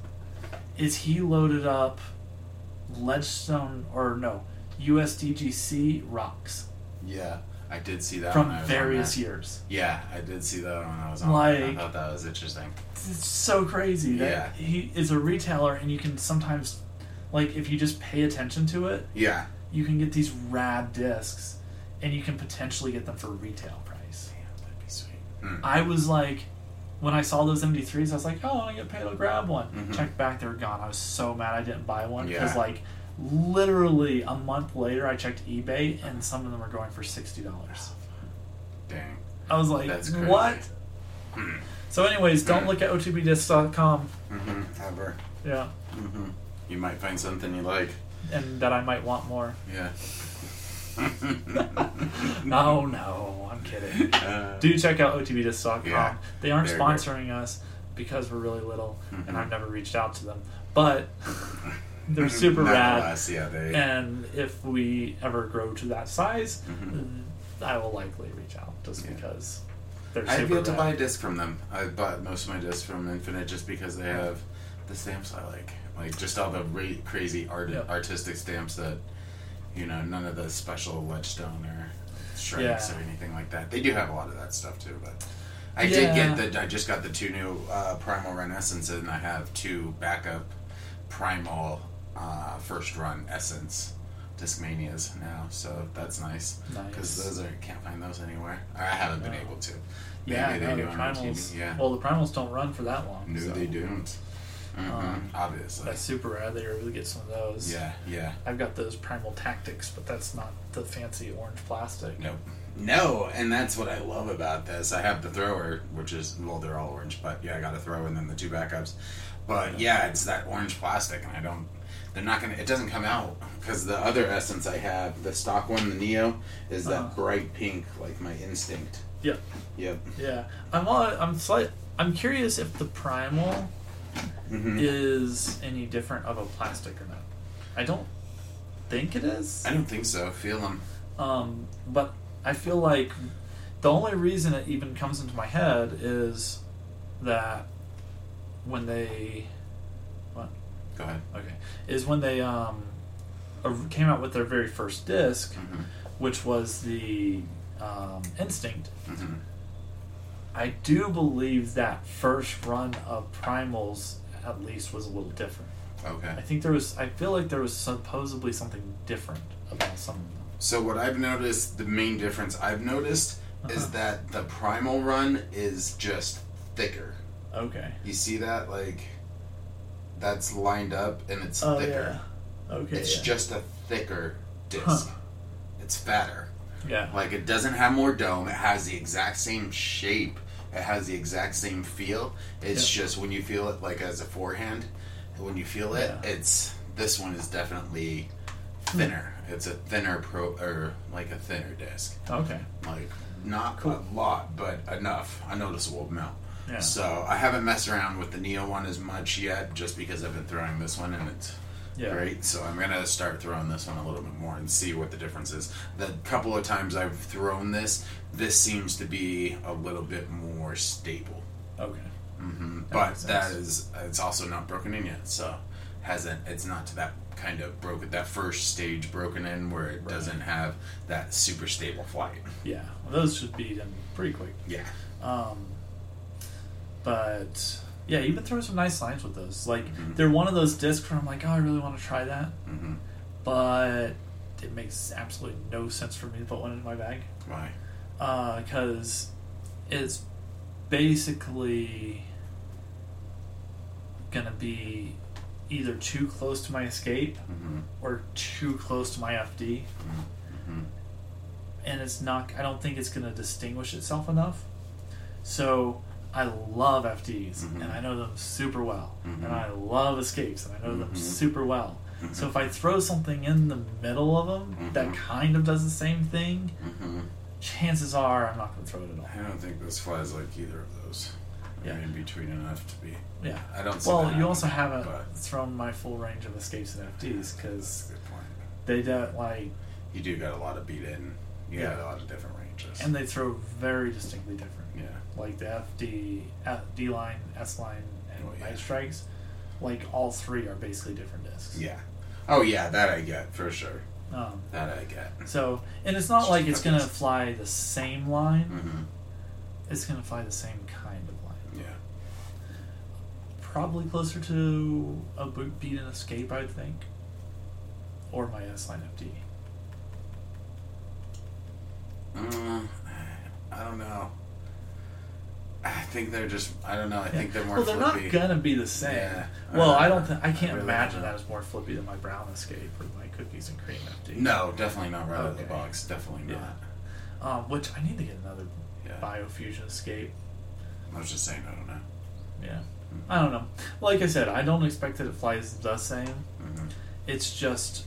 is he loaded up Ledgestone or no USDGC Rocs Yeah. I did see that from when I was various years. Yeah, I did see that when I was on. there. I thought that was interesting. It's so crazy that Yeah. he is a retailer, and you can sometimes, like, if you just pay attention to it, Yeah. you can get these rad discs, and you can potentially get them for retail price. Damn, that'd be sweet. Hmm. I was like, when I saw those MD3s, I was like, oh, I get paid to grab one. Mhm. Checked back, they were gone. I was so mad I didn't buy one because, Yeah. like, literally a month later, I checked eBay and some of them were going for sixty dollars. Dang. I was like, That's crazy. what? Hmm. So, anyways, don't look at otbdisc.com. Mm-hmm. Ever. Yeah, Mm-hmm. You might find something you like. and that I might want more. Yeah. *laughs* No, no, I'm kidding. Uh, Do check out otbdisc.com. Yeah, they aren't sponsoring us because we're really little, Mhm. and I've never reached out to them. But *laughs* they're super rad. Yeah, they. And if we ever grow to that size, Mhm. I will likely reach out just Yeah. because they're I've yet to buy a disc from them. I bought most of my discs from Infinite just because they have the stamps I like, like just all the ra- crazy art Yep. artistic stamps that, you know, none of the special ledgestone or strikes Yeah. or anything like that. They do have a lot of that stuff too, but. I Yeah. did get the. I just got the two new uh, Primal Renaissance, and I have two backup Primal uh, first run Essence Discmanias now, so that's nice. Because Nice. those are can't find those anywhere. Or I haven't been able to. Yeah, Maybe no, they the primals. Yeah. Well, the primals don't run for that long. no, so they don't. Hmm Um, Obviously. That's super rad. They were able to get some of those. Yeah, yeah. I've got those primal tactics, but that's not the fancy orange plastic. Nope. No, and that's what I love about this. I have the thrower, which is well, they're all orange, but yeah, I got a throw and then the two backups. But yeah, it's that orange plastic, and I don't. They're not gonna. It doesn't come out because the other essence I have, the stock one, the Neo, is that Uh-huh. bright pink, like my instinct. Yep. Yep. Yeah. I'm. all- I'm slight. I'm curious if the primal hmm is any different of a plastic or not. I don't think it is. I don't think so. Feel them. Um, but I feel like the only reason it even comes into my head is that when they what Go ahead. okay is when they um came out with their very first disc, hmm which was the um, Instinct. hmm I do believe that first run of Primals at least was a little different. Okay. I think there was. I feel like there was supposedly something different about some of them. So what I've noticed, the main difference I've noticed is uh-huh. that the primal run is just thicker. Okay. You see that? Like, that's lined up and it's Oh thicker. yeah. Okay. It's yeah. just a thicker disc. Huh. It's fatter. yeah. Like, it doesn't have more dome. It has the exact same shape. It has the exact same feel. It's Yeah. just when you feel it, like as a forehand, when you feel it, Yeah. it's this one is definitely thinner. Hmm. It's a thinner pro or like a thinner disc. Okay. Like not Cool. a lot, but enough, a noticeable amount. Yeah. So I haven't messed around with the Neo one as much yet, just because I've been throwing this one and it's Yeah. Right? So I'm gonna start throwing this one a little bit more and see what the difference is. The couple of times I've thrown this, this seems to be a little bit more stable. Okay. Mm-hmm. That But that is it's also not broken in yet, so hasn't it's not to that kind of broken that first stage broken in where it Right. doesn't have that super stable flight. Yeah. Well, those should be done pretty quick. Yeah. Um, but yeah, you've been throwing some nice lines with those. Like Mhm. they're one of those discs where I'm like, oh, I really want to try that, hmm but it makes absolutely no sense for me to put one in my bag Why? because it's basically gonna be either too close to my escape hmm or too close to my FD, hmm and it's not. I don't think it's gonna distinguish itself enough. So I love FDs, Mhm. and I know them super well, Mhm. and I love escapes, and I know them Mhm. super well. Mhm. So if I throw something in the middle of them that Mhm. kind of does the same thing, hmm chances are I'm not going to throw it at all. I don't think this flies like either of those. Yeah. In between enough to be. Yeah. I don't. See Well, you also haven't thrown my full range of escapes and FDs because a good point. they don't like, You do got a lot of beat in. You Yeah. got a lot of different ranges. and they throw very distinctly different. Like the FD, uh, D line, S line, and Oh, yeah. night strikes, like all three are basically different discs. Yeah. Oh yeah, that I get for sure. Um, That I get. so, and it's not Just like it's going to cookies. fly the same line. hmm It's going to fly the same kind of line. Yeah. Probably closer to a bo- beat and escape, I think, or my S line FD. Uh, I don't know. I think they're just. I don't know. I Yeah. think they're more. well, they're flippy. not gonna be the same. Yeah. Well, I don't. Th- I can't I really imagine that as more flippy than my brown escape or my cookies and cream FD. No, definitely not right out of the box. Definitely Yeah. not. Um, which I need to get another Yeah. BioFuzion escape. I was just saying. I don't know. Yeah. I don't know. Like I said, I don't expect that it flies the same. hmm It's just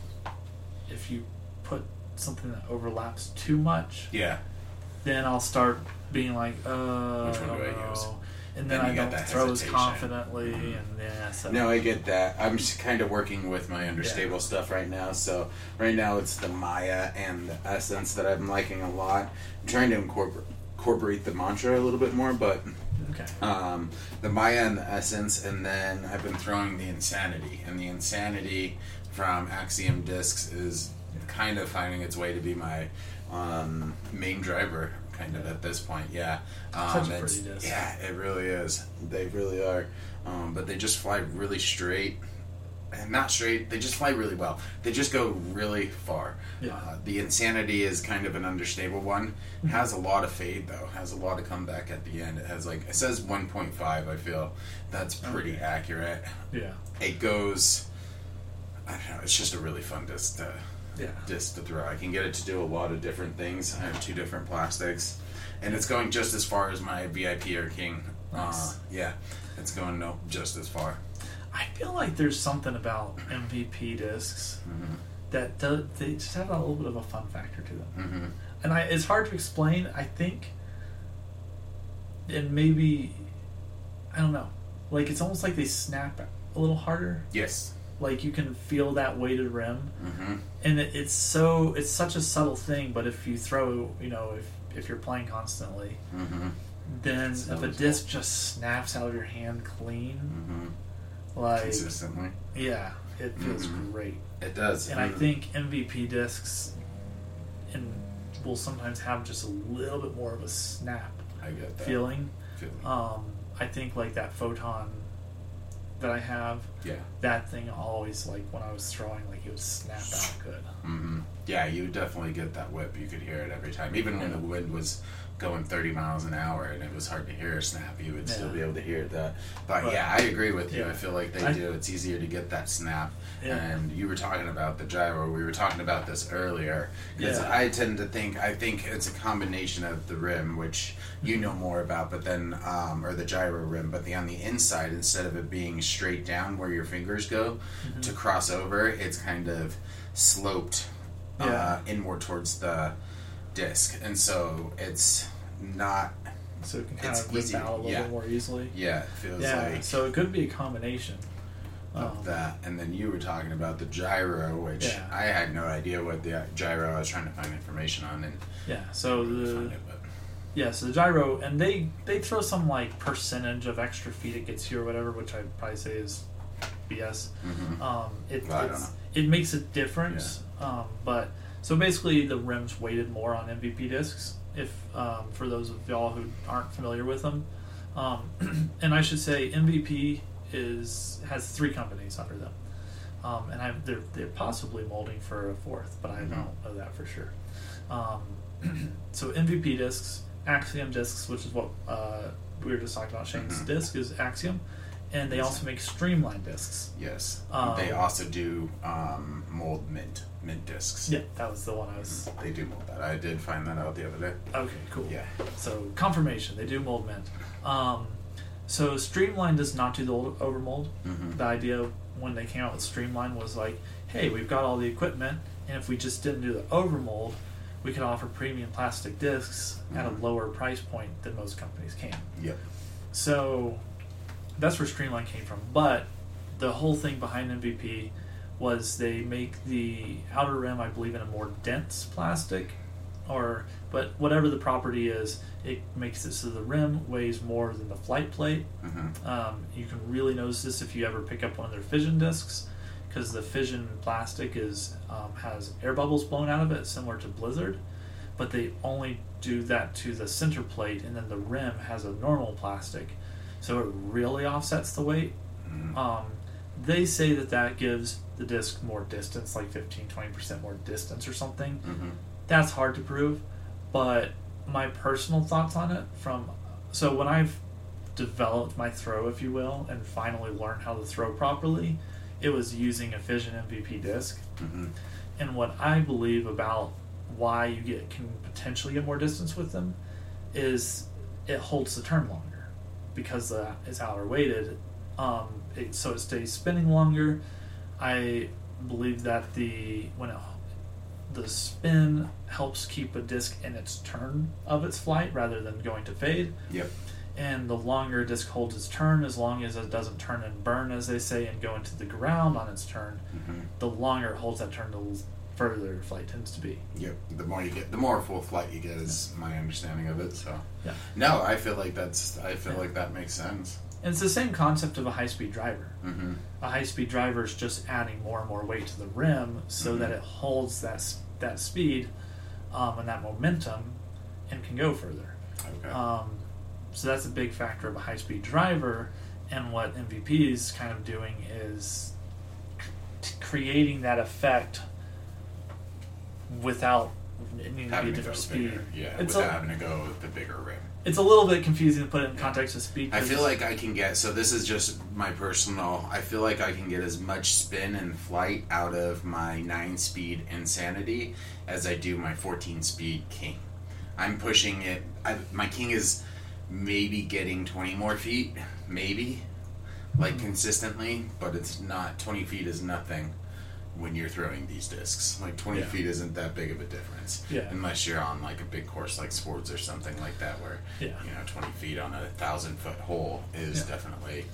if you put something that overlaps too much, Yeah. then I'll start being like, oh, Which one do I use? And then Then I you don't throw as hesitation. confidently, Mhm. and yeah, so No, I get that. I'm just kind of working with my understable stuff right now. So right now it's the Maya and the Essence that I'm liking a lot. I'm trying to incorporate incorporate the mantra a little bit more, but okay, um, the Maya and the Essence, and then I've been throwing the Insanity, and the Insanity from Axiom Discs is kind of finding its way to be my um, main driver, kind of at this point. Yeah, um, it's-. Yeah, it really is. They really are, um, but they just fly really straight. And not straight, they just fly really well. They just go really far. Yeah. Uh, the Insanity is kind of an understable one. Mm-hmm. It has a lot of fade though. Has a lot of comeback at the end. It has like it says 1.5. I feel that's pretty Okay. accurate. yeah, It goes. I don't know. It's just a really fun disc to yeah, disc to throw. I can get it to do a lot of different things. I have two different plastics, and it's going just as far as my VIP or King. Nice. Uh, yeah, it's going no just as far. I feel like there's something about MVP discs hmm that do, they just have a little bit of a fun factor to them, hmm and I it's hard to explain. I think, and maybe, I don't know, like it's almost like they snap a little harder. Yes. Like you can feel that weighted rim, hmm and it, it's so it's such a subtle thing. But if you throw, you know, if if you're playing constantly, hmm then if a disc just snaps out of your hand clean, hmm like Consistently, yeah, it feels Mhm. great. it does. And I Mhm. think MVP discs and will sometimes have just a little bit more of a snap I get that feeling. feeling. Um, I think like that photon that I have, yeah. that thing always like when I was throwing, like it would snap out good. hmm Yeah, you would definitely get that whip. You could hear it every time, even when the wind was going 30 miles an hour and it was hard to hear a snap. You would still be able to hear that. But But- yeah, I agree with you. yeah. I feel like they I- do. It's easier to get that snap. Yeah. And you were talking about the gyro. We were talking about this earlier because Yeah. I tend to think I think it's a combination of the rim, which you know more about, but then um, or the gyro rim, but the on the inside instead of it being straight down where your fingers go Mm-hmm. to cross over, it's kind of sloped uh, Yeah. inward towards the disc, and so it's not. So it can kind It's of rip easy, out a little yeah. bit more easily. Yeah, it feels Yeah, like so it could be a combination. of Um, that. And then you were talking about the gyro, which Yeah. I had no idea what the gyro. I was trying to find information on, and Yeah, so the it, yeah, so the gyro, and they they throw some like percentage of extra feet it gets you or whatever, which I'd probably say is BS. Mhm. Um, it Well, I don't know. it makes a difference, um, but so basically the rims weighted more on MVP discs. If um, for those of y'all who aren't familiar with them, um, *clears throat* and I should say MVP is has three companies under them, um, and I, they're they're possibly molding for a fourth, but I Mhm. don't know that for sure. Um, *clears throat* so MVP discs, Axiom discs, which is what uh, we were just talking about. Shane's Mhm. disc is Axiom, and they also make streamlined discs. Yes, Um, they also do um, mold mint mint discs. Yeah, that was the one I was. They do mold that. I did find that out the other day. Okay, cool. Yeah. So confirmation, they do mold mint. Um, so Streamline does not do the old- overmold. Mhm. The idea when they came out with Streamline was like, hey, we've got all the equipment, and if we just didn't do the overmold, we could offer premium plastic discs at a Mhm. lower price point than most companies can. Yep. So that's where Streamline came from. But the whole thing behind MVP was they make the outer rim, I believe, in a more dense plastic, or but whatever the property is, it makes it so the rim weighs more than the flight plate. Mhm. Um, you can really notice this if you ever pick up one of their fission discs, because the fission plastic is um, has air bubbles blown out of it, similar to Blizzard, but they only do that to the center plate, and then the rim has a normal plastic, so it really offsets the weight. Mhm. Um, they say that that gives the disc more distance, like 15 20% more distance or something. Mhm. That's hard to prove, but my personal thoughts on it from so when I've developed my throw, if you will, and finally learned how to throw properly, it was using a Fission MVP disc. Mhm. And what I believe about why you get can potentially get more distance with them is it holds the turn longer because uh, it's outer weighted. Um, it, so it stays spinning longer. I believe that the when it, the spin helps keep a disc in its turn of its flight rather than going to fade Yep. and the longer disc holds its turn, as long as it doesn't turn and burn, as they say, and go into the ground on its turn, Mhm. the longer it holds that turn, the further flight tends to be. Yep. The more you get, the more full flight you get is my understanding of it. So. Yeah. No, I feel like that's. I feel like that makes sense. And it's the same concept of a high speed driver. Mm-hmm. A high speed driver is just adding more and more weight to the rim so Mhm. that it holds that that speed um, and that momentum and can go further. Okay. Um, so that's a big factor of a high speed driver. And what MVP is kind of doing is c- creating that effect without it needing to be having a to go different speed. bigger. Yeah. it's without a, having to go with the bigger rim. it's a little bit confusing to put it in context of speed. I feel like I can get so this is just my personal I feel like I can get as much spin and flight out of my 9 speed insanity as I do my 14 speed king. I'm pushing it I, my king is maybe getting 20 more feet, maybe like Mhm. consistently, but it's not 20 feet is nothing when you're throwing these discs. Like 20 Yeah. feet isn't that big of a difference. Yeah. Unless you're on like a big course like sports or something like that where Yeah. you know 20 feet on a thousand foot hole is definitely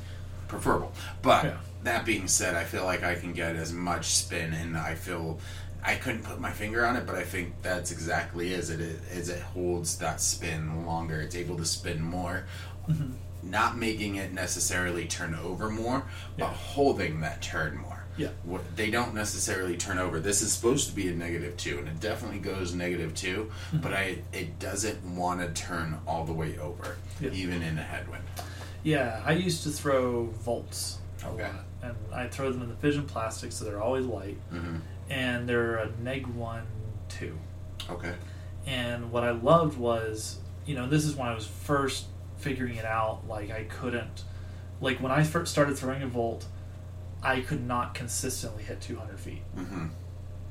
preferable. But that being said, I feel like I can get as much spin and I feel I couldn't put my finger on it, but I think that's exactly is it is it holds that spin longer. It's able to spin more. Mhm. Not making it necessarily turn over more, but holding that turn more. Yeah. What they don't necessarily turn over. This is supposed to be a negative two, and it definitely goes negative 2 Mhm. But I, it doesn't want to turn all the way over, Yeah. even in a headwind. Yeah, I used to throw volts Okay. lot, and I throw them in the fission plastic, so they're always light. hmm and they're a neg one two. Okay. And what I loved was, you know, this is when I was first figuring it out. Like I couldn't, like when I first started throwing a volt, I could not consistently hit 200 feet, Mm-hmm.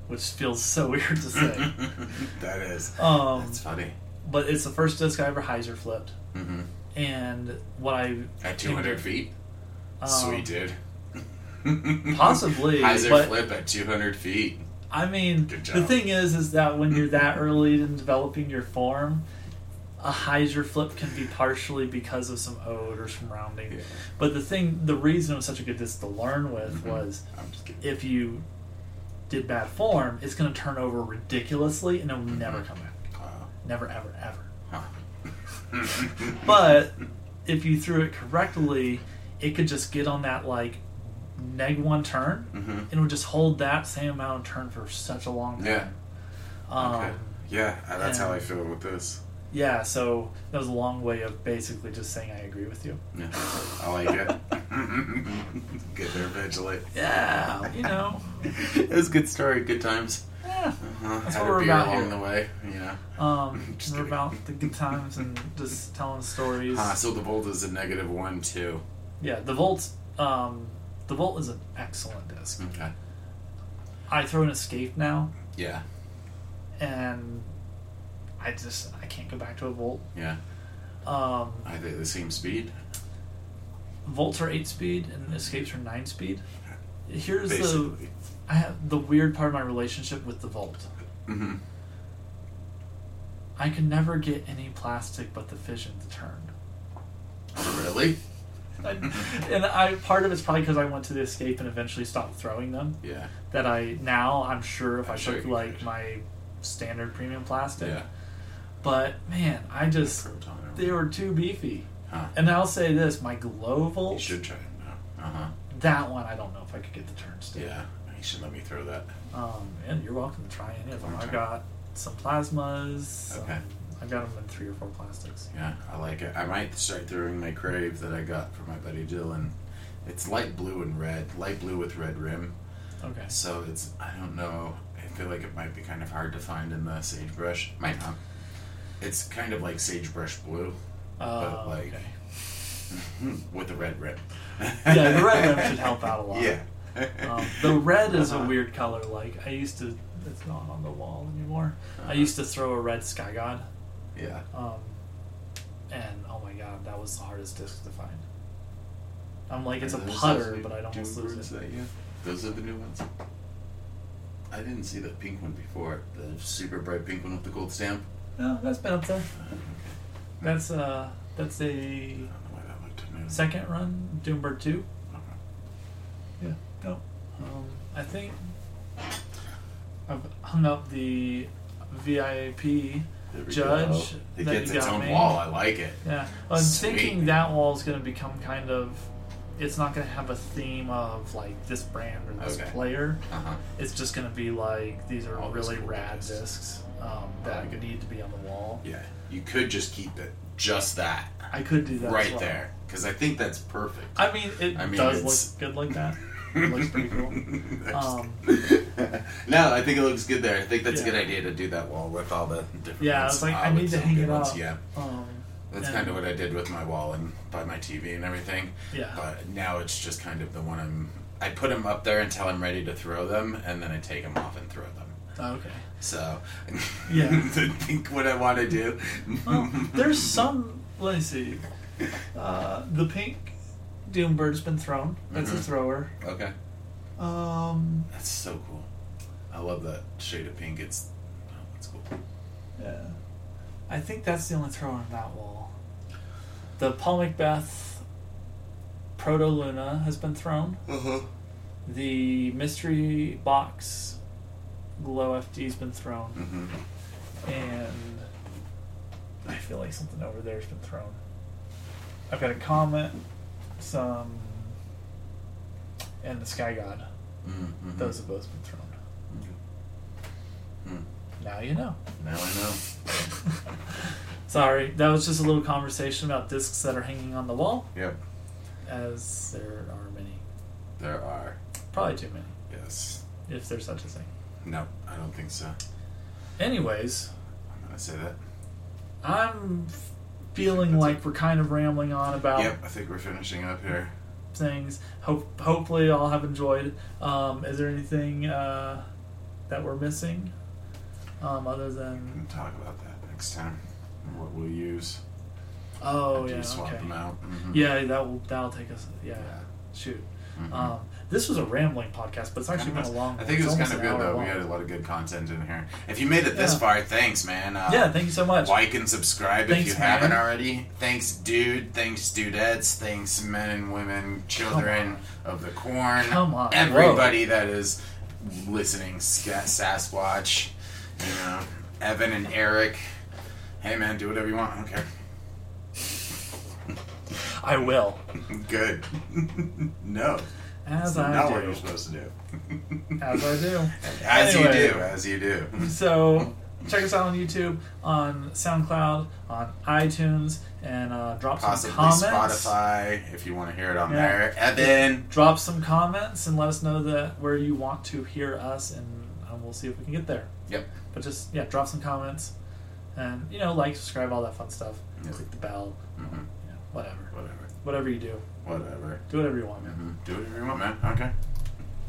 which feels so *laughs* weird to say. *laughs* that is. um, That's funny. but it's the first disc I ever hyzer flipped, Mm-hmm. and what I At 200 feet? um, Sweet, dude. *laughs* Possibly, Hyzer flip at 200 feet. I mean, the thing is, is that when you're that early in developing your form, a hyzer flip can be partially because of some ode or some rounding. Yeah. But the thing, the reason it was such a good disc to learn with Mhm. was I'm just kidding. if you did bad form, it's going to turn over ridiculously and it'll never Mhm. come back. Never, ever, ever. Huh. *laughs* *laughs* But if you threw it correctly, it could just get on that like neg one turn Mhm. and it would just hold that same amount of turn for such a long time. Yeah. Um, Okay. Yeah, that's how I feel with this. Yeah, so that was a long way of basically just saying I agree with you. Yeah, I like it. *laughs* Get there eventually. Yeah, you know. *laughs* it was a good story, good times. Yeah. Uh-huh. That's Had what we're about along here. the way, know. Um, *laughs* Just we're kidding. about the good times and just telling stories. Ah, so the volt is a negative one too. Yeah, the Volt, um, the Volt is an excellent disc. Okay. I throw an Escape now, Yeah. and I just I can't go back to a Volt. Yeah. Um, Are they the same speed? Volts are eight speed and Escapes are nine speed. Here's the I have the weird part of my relationship with the Volt. Mm-hmm. I can never get any plastic but the fission to turn. Really? I- *laughs* and I part of it's probably because I went to the escape and eventually stopped throwing them. Yeah. That I now I'm sure if I'm i took like could. my standard premium plastic. Yeah. But man, I just they were too beefy. Huh. And I'll say this: my glow You should try it now. Uh huh. that one I don't know if I could get the turn still. Yeah. You should let me throw that. Um, and you're welcome to try any of them. I've got some plasmas. Okay. I've got them in three or four plastics. Yeah, I like it. I might start throwing my crave that I got for my buddy Dylan. It's light blue and red, light blue with red rim. Okay. So it's I don't know. I feel like it might be kind of hard to find in the sagebrush. Might not. It's kind of like sagebrush blue Uh, like- okay. *laughs* with a red rim. Yeah, the red rim should help out a lot. Yeah. Um, the red is a Uh-huh. weird color. Like I used to, it's not on the wall anymore. I Uh-huh. used to throw a red Sky God, Yeah. um, and oh my god, that was the hardest disc to find. I'm like, it's a putter, but I'd almost lose it. that you- Those are the new ones. I didn't see the pink one before. The super bright pink one with the gold stamp. No, that's been up there. Uh. That's uh, that's a I don't know why that looked new. second run Doombird two. Yeah. No. Um, I think I've hung up the VIP. There we Judge go. It gets you its got own made. wall. I like it. Yeah, I'm Sweet. thinking that wall is going to become kind of. It's not going to have a theme of like this brand or this Okay. player. Uh huh. It's just going to be like these are All really cool rad discs. discs um, that could need to be on the wall. Yeah. You could just keep it just that I could do that right well. there because I think that's perfect. I mean, it I mean, does it's- look good like that. *laughs* It looks pretty cool. *laughs* Um, *laughs* no, I think it looks good there. I think that's a good idea to do that wall with all the different. Yeah, I ones. was like, Ah, I need to hang it ones, up. Yeah, Um, that's and- kind of what I did with my wall and by my TV and everything. Yeah. But now it's just kind of the one I'm. I put them up there until I'm ready to throw them, and then I take them off and throw them. Okay. So, *laughs* Yeah. *laughs* think what I want to do. Well, *laughs* there's some. Let me see. Uh, the pink Doombird's been thrown. That's a Mhm. thrower. Okay. Um, That's so cool. I love that shade of pink. It's oh, that's cool. yeah. I think that's the only thrower on that wall. The Paul McBeth Proto Luna has been thrown. Uh huh. The mystery box Glow FD's been thrown. Mm-hmm. and I feel like something over there's been thrown. I've got a comet, some, and the Sky God. Mm-hmm. Those have both been thrown. Hmm. Now you know. Now I know. *laughs* Sorry, that was just a little conversation about discs that are hanging on the wall, Yep. as there are many. There are. Probably too many, Yes. if there's such a thing. No, I don't think so. Anyways, I'm gonna say that. I'm feeling like we're kind of rambling on about Yep, I think we're finishing up here. things. Hope hopefully all have enjoyed. Um, is there anything uh, that we're missing? Um, other than We can talk about that next time. What we'll use. oh yeah swap okay them out. Mhm. yeah that will that'll take us yeah, Yeah. shoot. Mhm. Um, this was a rambling podcast, but it's actually been a *laughs* long. I think it was kind of good though. We had a lot of good content in here. If you made it this Yeah. far, thanks, man. Uh, yeah, thank you so much. Like and subscribe Thanks, if you haven't already. Thanks, dude. Thanks, dudettes. Thanks, men and women, children of the corn. Come on, Everybody that is listening, Sasquatch. You know, Evan and Eric. Hey, man, do whatever you want. I don't care. *laughs* I will, Good. *laughs* no. as That's I not what you're supposed to do. *laughs* as I do. As Anyway. you do, as you do. So check us out on YouTube, on SoundCloud, on iTunes, and uh, drop Possibly some comments. Spotify if you want to hear it on Yeah. there. Evan. Drop some comments and let us know that where you want to hear us, and uh, we'll see if we can get there. Yep. But just yeah, drop some comments, and you know, like, subscribe, all that fun stuff. Yep. Click the bell, hmm yeah, whatever, Whatever. whatever you do, Whatever. do whatever you want, man. hmm Do whatever you want, man. Okay.